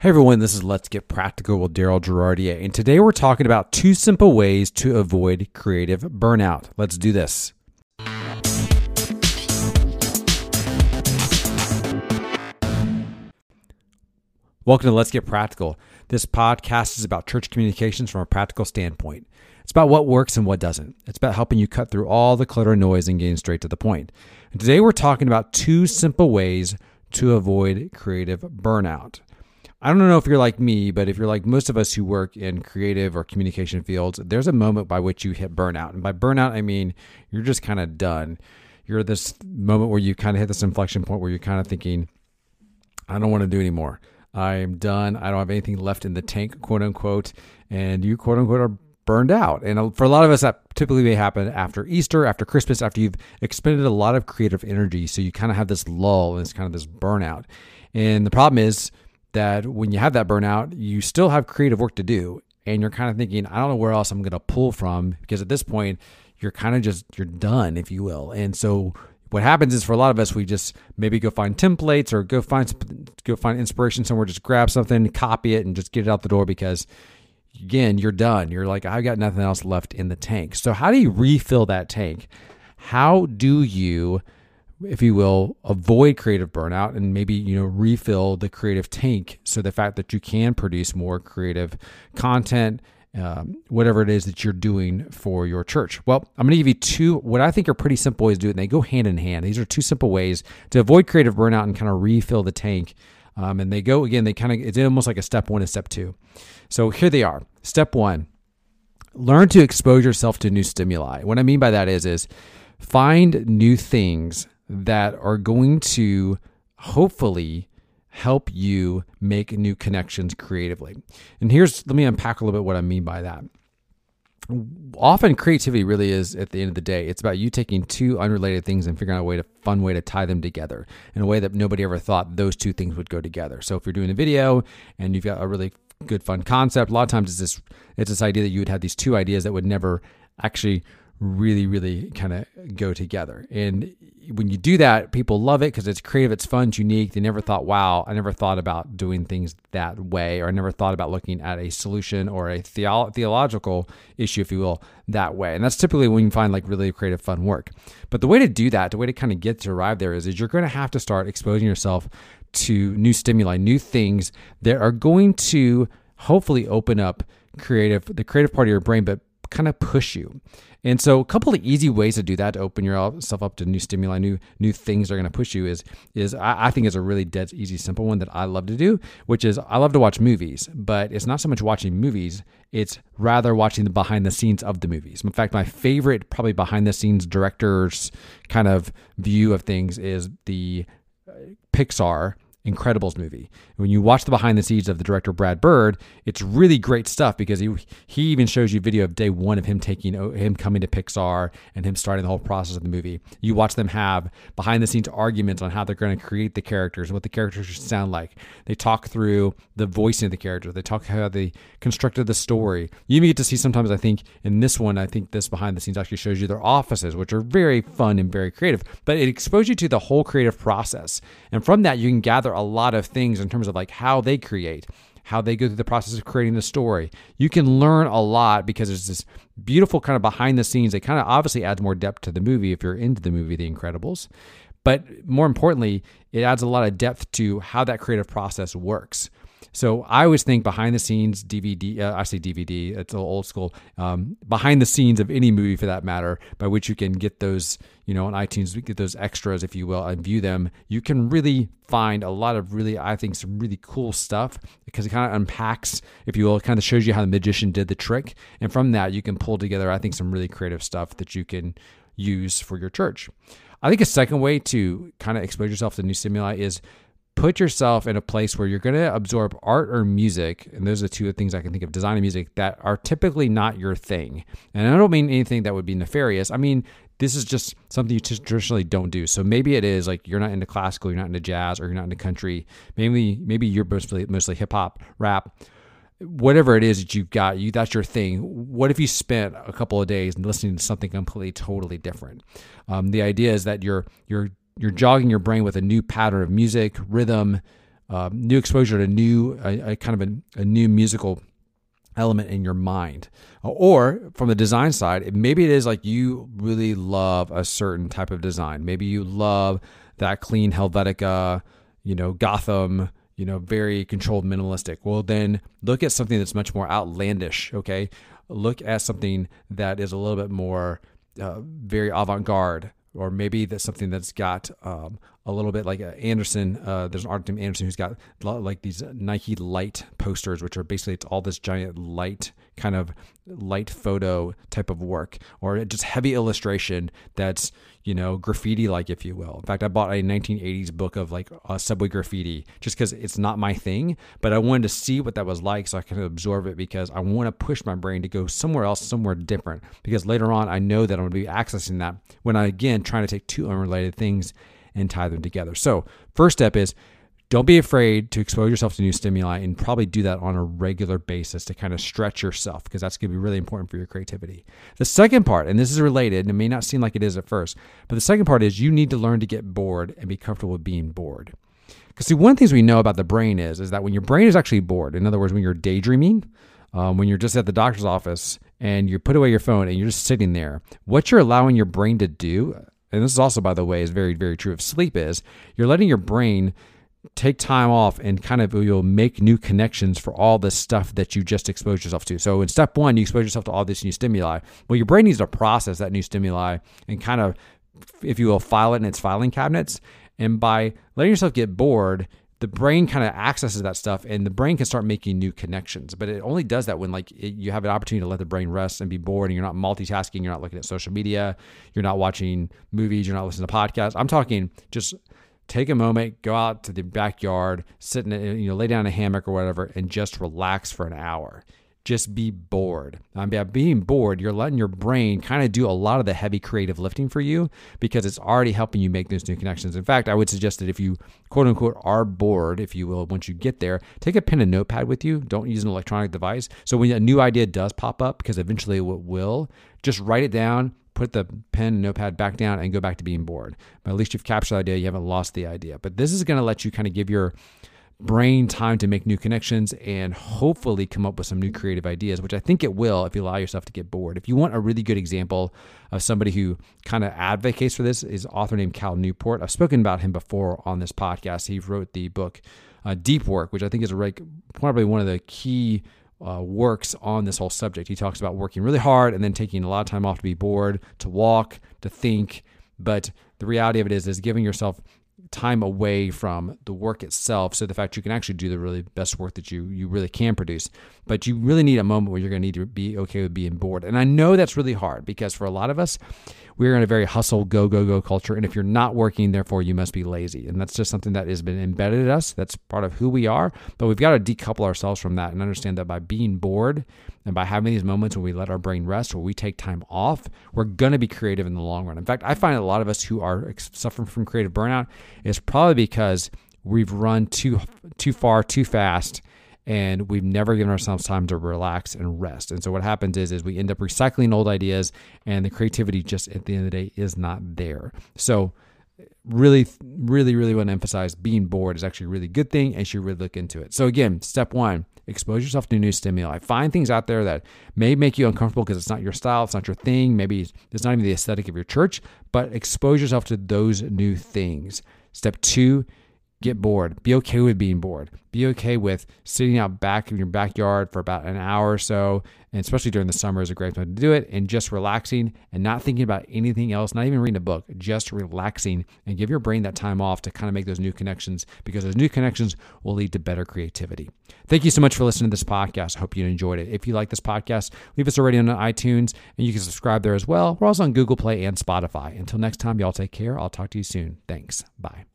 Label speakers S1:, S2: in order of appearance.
S1: Hey everyone, this is Let's Get Practical with Darrel Girardier, and today we're talking about two simple ways to avoid creative burnout. Let's do this. Welcome to Let's Get Practical. This podcast is about church communications from a practical standpoint. It's about what works and what doesn't. It's about helping you cut through all the clutter and noise and getting straight to the point. And today we're talking about two simple ways to avoid creative burnout. I don't know if you're like me, but if you're like most of us who work in creative or communication fields, there's a moment by which you hit burnout. And by burnout, I mean you're just kind of done. You're this moment where you kind of hit this inflection point where you're kind of thinking, I don't want to do anymore. I'm done. I don't have anything left in the tank, quote unquote. And you, quote unquote, are burned out. And for a lot of us, that typically may happen after Easter, after Christmas, after you've expended a lot of creative energy. So you kind of have this lull and it's kind of this burnout. And the problem is, that when you have that burnout, you still have creative work to do. And you're kind of thinking, I don't know where else I'm going to pull from because at this point, you're kind of just, you're done, if you will. And so what happens is for a lot of us, we just maybe go find templates or go find, go find inspiration somewhere, just grab something, copy it, and just get it out the door because again, you're done. You're like, I've got nothing else left in the tank. So, how do you refill that tank? How do you if you will, avoid creative burnout and maybe, you know, refill the creative tank. So the fact that you can produce more creative content, um, whatever it is that you're doing for your church. Well, I'm going to give you two, what I think are pretty simple ways to do it. And they go hand in hand. These are two simple ways to avoid creative burnout and kind of refill the tank. Um, and they go, again, they kind of, it's almost like a step one and step two. So here they are. Step one, learn to expose yourself to new stimuli. What I mean by that is, is find new things that are going to hopefully help you make new connections creatively. And here's, let me unpack a little bit what I mean by that. Often creativity really is at the end of the day, it's about you taking two unrelated things and figuring out a way to fun way to tie them together in a way that nobody ever thought those two things would go together. So if you're doing a video and you've got a really good fun concept, a lot of times it's this it's this idea that you would have these two ideas that would never actually really, really kind of go together. And when you do that, people love it because it's creative, it's fun, it's unique. They never thought, wow, I never thought about doing things that way, or I never thought about looking at a solution or a theo- theological issue, if you will, that way. And that's typically when you find like really creative, fun work. But the way to do that, the way to kind of get to arrive there is, is you're going to have to start exposing yourself to new stimuli, new things that are going to hopefully open up creative, the creative part of your brain, but kind of push you. And so, a couple of easy ways to do that to open yourself up to new stimuli, new new things that are going to push you is is I, I, think is a really dead easy, simple one that I love to do, which is I love to watch movies, but it's not so much watching movies; it's rather watching the behind the scenes of the movies. In fact, my favorite probably behind the scenes director's kind of view of things is the uh, Pixar Incredibles movie. When you watch the behind the scenes of the director Brad Bird, it's really great stuff because he he even shows you video of day one of him taking him coming to Pixar and him starting the whole process of the movie. You watch them have behind the scenes arguments on how they're going to create the characters, what the characters should sound like. They talk through the voicing of the characters. They talk how they constructed the story. You even get to see sometimes. I think in this one, I think this behind the scenes actually shows you their offices, which are very fun and very creative. But it exposes you to the whole creative process, and from that you can gather a lot of things in terms of like how they create, how they go through the process of creating the story. You can learn a lot because there's this beautiful kind of behind the scenes. It kind of obviously adds more depth to the movie if you're into the movie The Incredibles. But more importantly, it adds a lot of depth to how that creative process works. So I always think behind the scenes DVD, uh, I say DVD, it's a little old school, um, behind the scenes of any movie for that matter, by which you can get those, you know, on iTunes, get those extras, if you will, and view them. You can really find a lot of really, I think, some really cool stuff because it kind of unpacks, if you will, kind of shows you how the magician did the trick. And from that, you can pull together, I think, some really creative stuff that you can use for your church. I think a second way to kind of expose yourself to new stimuli is put yourself in a place where you're going to absorb art or music and those are the two things i can think of design and music that are typically not your thing. And i don't mean anything that would be nefarious. I mean this is just something you traditionally don't do. So maybe it is like you're not into classical you're not into jazz or you're not into country. Maybe maybe you're mostly mostly hip-hop rap. Whatever it is that you've got you that's your thing. What if you spent a couple of days listening to something completely totally different? Um, the idea is that you're you're you're jogging your brain with a new pattern of music, rhythm, uh, new exposure to new, a, a kind of a, a new musical element in your mind. Or from the design side, maybe it is like you really love a certain type of design. Maybe you love that clean Helvetica, you know, Gotham, you know, very controlled minimalistic. Well, then look at something that's much more outlandish, okay? Look at something that is a little bit more uh, very avant garde, or maybe that's something that's got um, a little bit like uh, Anderson. Uh, there's an artist named Anderson who's got like these Nike light posters, which are basically it's all this giant light kind of light photo type of work, or just heavy illustration that's you know graffiti like, if you will. In fact, I bought a 1980s book of like uh, subway graffiti just because it's not my thing, but I wanted to see what that was like so I can absorb it because I want to push my brain to go somewhere else, somewhere different. Because later on, I know that I'm going to be accessing that when I again trying to take two unrelated things and tie them together. So, first step is don't be afraid to expose yourself to new stimuli and probably do that on a regular basis to kind of stretch yourself because that's going to be really important for your creativity. The second part, and this is related, and it may not seem like it is at first, but the second part is you need to learn to get bored and be comfortable with being bored. Because see, one of the things we know about the brain is is that when your brain is actually bored, in other words, when you're daydreaming, um, when you're just at the doctor's office and you put away your phone and you're just sitting there, what you're allowing your brain to do and this is also, by the way, is very, very true of sleep, is you're letting your brain take time off and kind of you'll make new connections for all this stuff that you just exposed yourself to. So in step one, you expose yourself to all this new stimuli. Well, your brain needs to process that new stimuli and kind of, if you will, file it in its filing cabinets. And by letting yourself get bored, the brain kind of accesses that stuff and the brain can start making new connections but it only does that when like it, you have an opportunity to let the brain rest and be bored and you're not multitasking you're not looking at social media you're not watching movies you're not listening to podcasts. I'm talking just take a moment go out to the backyard sit in you know lay down in a hammock or whatever and just relax for an hour just be bored. Um, by being bored, you're letting your brain kind of do a lot of the heavy creative lifting for you because it's already helping you make those new connections. In fact, I would suggest that if you quote unquote are bored, if you will, once you get there, take a pen and notepad with you. Don't use an electronic device. So when a new idea does pop up, because eventually it will, just write it down, put the pen and notepad back down and go back to being bored. But at least you've captured the idea, you haven't lost the idea. But this is going to let you kind of give your brain time to make new connections and hopefully come up with some new creative ideas, which I think it will if you allow yourself to get bored. If you want a really good example of somebody who kind of advocates for this, is author named Cal Newport. I've spoken about him before on this podcast. He wrote the book uh, Deep Work, which I think is probably one of the key uh, works on this whole subject. He talks about working really hard and then taking a lot of time off to be bored, to walk, to think. But the reality of it is, is giving yourself time away from the work itself. So the fact you can actually do the really best work that you you really can produce but you really need a moment where you're going to need to be okay with being bored. And i know that's really hard because for a lot of us we're in a very hustle go go go culture. And if you're not working therefore you must be lazy. And that's just something that has been embedded in us. That's part of who we are. But we've got to decouple ourselves from that and understand that by being bored and by having these moments when we let our brain rest or we take time off we're going to be creative in the long run. In fact i find a lot of us who are suffering from creative burnout is probably because we've run too too far too fast and we've never given ourselves time to relax and rest. And so what happens is is we end up recycling old ideas and the creativity just at the end of the day is not there. So really really really want to emphasize being bored is actually a really good thing and you should really look into it. So again, step 1, expose yourself to new stimuli. Find things out there that may make you uncomfortable because it's not your style, it's not your thing, maybe it's not even the aesthetic of your church, but expose yourself to those new things. Step 2, get bored. Be okay with being bored. Be okay with sitting out back in your backyard for about an hour or so, and especially during the summer is a great time to do it, and just relaxing and not thinking about anything else, not even reading a book, just relaxing and give your brain that time off to kind of make those new connections because those new connections will lead to better creativity. Thank you so much for listening to this podcast. I hope you enjoyed it. If you like this podcast, leave us a rating on iTunes and you can subscribe there as well. We're also on Google Play and Spotify. Until next time, y'all take care. I'll talk to you soon. Thanks. Bye.